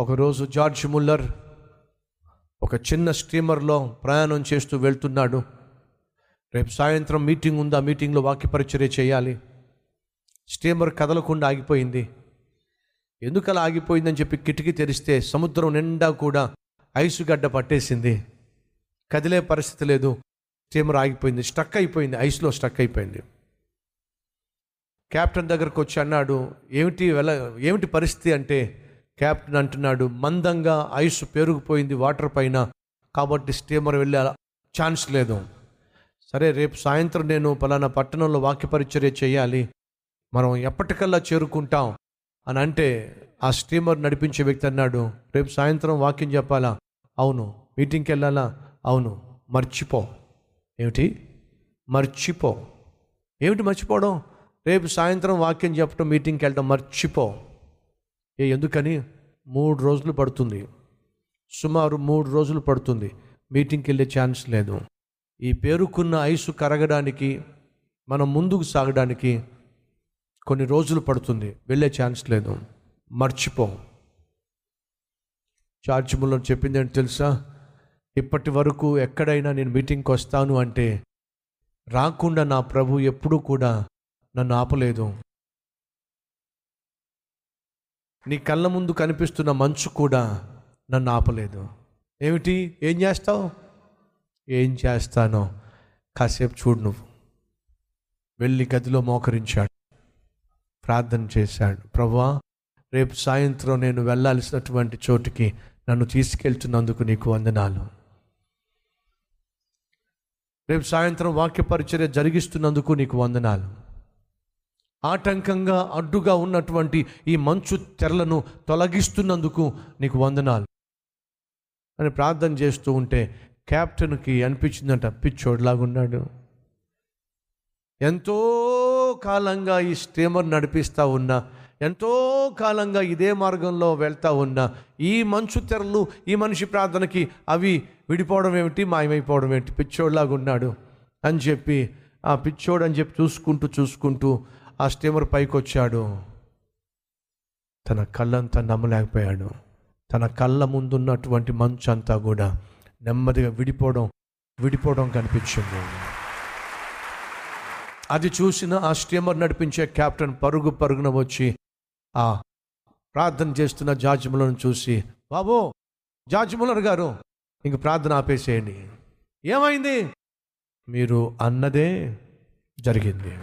ఒకరోజు George Muller ఒక చిన్న స్టీమర్లో ప్రయాణం చేస్తూ వెళ్తున్నాడు. రేపు సాయంత్రం మీటింగ్ ఉంది ఆ మీటింగ్లో వాక్యపరిచర్య చేయాలి. స్టీమర్ కదలకుండా ఆగిపోయింది. ఎందుకు అలా ఆగిపోయిందని చెప్పి కిటికీ తెరిస్తే సముద్రం నిండా కూడా ఐసు గడ్డ పట్టేసింది. కదిలే పరిస్థితి లేదు. స్టీమర్ ఆగిపోయింది. స్టక్ అయిపోయింది. ఐస్లో స్టక్ అయిపోయింది. క్యాప్టెన్ దగ్గరకు వచ్చి అన్నాడు ఏమిటి వెళ్ళ ఏమిటి పరిస్థితి? అంటే క్యాప్టెన్ అంటున్నాడు మందంగా ఐస్ పెరిగిపోయింది వాటర్ పైన కాబట్టి స్టీమర్ వెళ్ళే ఛాన్స్ లేదు. సరే రేపు సాయంత్రం నేను పలానా పట్టణంలో వాక్యపరిచర్య చేయాలి. మనం ఎప్పటికల్లా చేరుకుంటాం. అని అంటే ఆ స్టీమర్ నడిపించే వ్యక్తి అన్నాడు రేపు సాయంత్రం వాక్యం చెప్పాలా? అవును. మీటింగ్కి వెళ్ళాలా? అవును. మర్చిపో. ఏమిటి? మర్చిపో. ఏమిటి మర్చిపోవడం? రేపు సాయంత్రం వాక్యం చెప్పడం మీటింగ్కి వెళ్ళడం మర్చిపో. ఏ ఎందుకని? మూడు రోజులు పడుతుంది. సుమారు మూడు రోజులు పడుతుంది. మీటింగ్కి వెళ్ళే ఛాన్స్ లేదు. ఈ పేరుకున్న ఐసు కరగడానికి మనం ముందుకు సాగడానికి కొన్ని రోజులు పడుతుంది. వెళ్ళే ఛాన్స్ లేదు. మర్చిపో. చార్జ్ ముల్లర్ చెప్పింది ఏంటి తెలుసా? ఇప్పటి వరకు ఎక్కడైనా నేను మీటింగ్కి వస్తాను అంటే రాకుండా నా ప్రభు ఎప్పుడూ కూడా నన్ను ఆపలేదు. నీ కళ్ళ ముందు కనిపిస్తున్న మంచు కూడా నన్ను ఆపలేదు. ఏమిటి? ఏం చేస్తావు? ఏం చేస్తానో? కాసేపు చూడు నువ్వు. వెళ్ళి గదిలో మోకరించాడు. ప్రార్థన చేశాడు. ప్రభా రేపు సాయంత్రం నేను వెళ్ళాల్సినటువంటి చోటుకి నన్ను తీసుకెళ్తున్నందుకు నీకు వందనాలు. రేపు సాయంత్రం వాక్య పరిచర్య జరిగిస్తున్నందుకు నీకు వందనాలు. ఆటంకంగా అడ్డుగా ఉన్నటువంటి ఈ మంచు తెరలను తొలగిస్తున్నందుకు నీకు వందనాలు. అని ప్రార్థన చేస్తూ ఉంటే క్యాప్టెన్కి అనిపించిందంట పిచ్చోడ్లాగున్నాడు ఎంతో కాలంగా ఈ స్టీమర్ నడిపిస్తూ ఉన్నా ఎంతో కాలంగా ఇదే మార్గంలో వెళ్తూ ఉన్నా ఈ మంచు తెరలు ఈ మనిషి ప్రార్థనకి అవి విడిపోవడం ఏమిటి మాయమైపోవడం ఏమిటి పిచ్చోడ్లాగున్నాడు అని చెప్పి ఆ పిచ్చోడు అని చెప్పి చూసుకుంటూ చూసుకుంటూ ఆ స్టీమర్ పైకి వచ్చాడు తన కళ్ళంతా నమ్మలేకపోయాడు. తన కళ్ళ ముందున్నటువంటి మంచు అంతా కూడా నెమ్మదిగా విడిపోవడం విడిపోవడం కనిపించింది. అది చూసిన ఆ స్టీమర్ నడిపించే కెప్టెన్ పరుగు పరుగున వచ్చి ఆ ప్రార్థన చేస్తున్న జార్జిములను చూసి బాబు జార్జిములర్ గారు ఇంక ప్రార్థన ఆపేసేయండి. ఏమైంది? మీరు అన్నదే జరిగింది.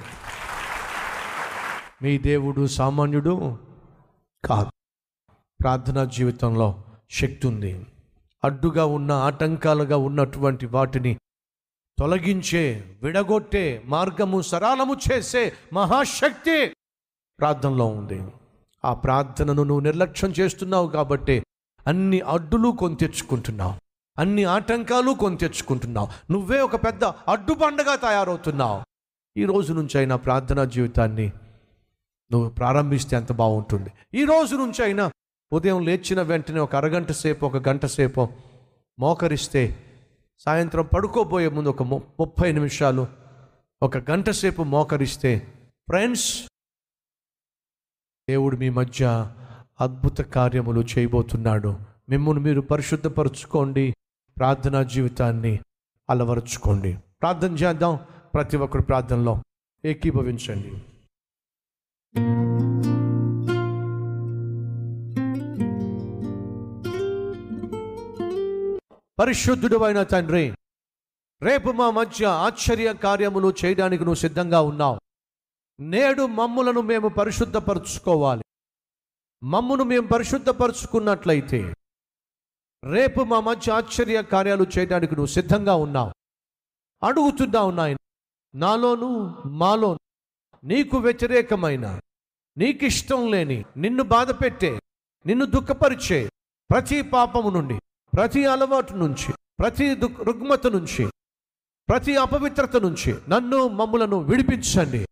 మీ దేవుడు సామాన్యుడు కాదు. ప్రార్థనా జీవితంలో శక్తి ఉంది. అడ్డుగా ఉన్న ఆటంకాలుగా ఉన్నటువంటి వాటిని తొలగించే విడగొట్టే మార్గము సరళము చేసే మహాశక్తి ప్రార్థనలో ఉంది. ఆ ప్రార్థనను నువ్వు నిర్లక్ష్యం చేస్తున్నావు కాబట్టి అన్ని అడ్డులు కొని తెచ్చుకుంటున్నావు. అన్ని ఆటంకాలు కొని తెచ్చుకుంటున్నావు. నువ్వే ఒక పెద్ద అడ్డుబండగా తయారవుతున్నావు. ఈ రోజు నుంచి అయినా ప్రార్థనా జీవితాన్ని నువ్వు ప్రారంభిస్తే ఎంత బాగుంటుంది. ఈ రోజు నుంచి అయినా ఉదయం లేచిన వెంటనే ఒక అరగంట సేపు ఒక గంట సేపు మోకరిస్తే సాయంత్రం పడుకోబోయే ముందు ఒక ము- ముప్పై నిమిషాలు ఒక గంట సేపు మోకరిస్తే ఫ్రెండ్స్ దేవుడు మీ మధ్య అద్భుత కార్యములు చేయబోతున్నాడు. మిమ్మల్ని మీరు పరిశుద్ధపరచుకోండి. ప్రార్థనా జీవితాన్ని అలవరుచుకోండి. ప్రార్థన చేద్దాం. ప్రతి ఒక్కరు ప్రార్థనలో ఏకీభవించండి. పరిశుద్ధుడు అయిన తండ్రి రేపు మా మధ్య ఆశ్చర్య కార్యములు చేయడానికి నువ్వు సిద్ధంగా ఉన్నావు. నేడు మమ్ములను మేము పరిశుద్ధపరచుకోవాలి. మమ్మును మేము పరిశుద్ధపరచుకున్నట్లయితే రేపు మా మధ్య ఆశ్చర్య కార్యాలు చేయడానికి నువ్వు సిద్ధంగా ఉన్నావు. అడుగుతున్నావు నాయన నాలోను మాలోను నీకు వ్యతిరేకమైన నీకిష్టం లేని నిన్ను బాధ పెట్టే నిన్ను దుఃఖపరిచే ప్రతి పాపము నుండి ప్రతి అలవాటు నుంచి ప్రతి దుఃఖ రుగ్మత నుంచి ప్రతి అపవిత్రత నుంచి నన్ను మమ్ములను విడిపించండి.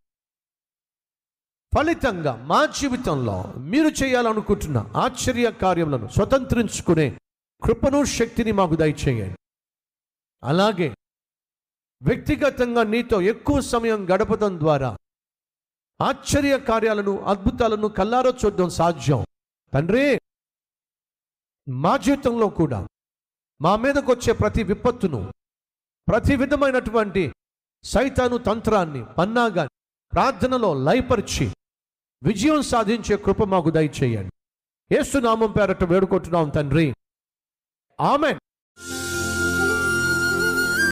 ఫలితంగా మా జీవితంలో మీరు చేయాలనుకుంటున్న ఆశ్చర్య కార్యములను స్వతంత్రించుకునే కృపను శక్తిని మాకు దయచేయండి. అలాగే వ్యక్తిగతంగా నీతో ఎక్కువ సమయం గడపడం ద్వారా ఆశ్చర్య కార్యాలను అద్భుతాలను కల్లారో చూడడం సాధ్యం. తండ్రి మా జీవితంలో కూడా మా మీదకు వచ్చే ప్రతి విపత్తును ప్రతి విధమైనటువంటి సైతాను తంత్రాన్ని పన్నాగాన్ని ప్రార్థనలో లయపరిచి విజయం సాధించే కృప మాకు దయచేయండి. ఏసునామం పేరట వేడుకుంటున్నాం తండ్రి. ఆమెన్.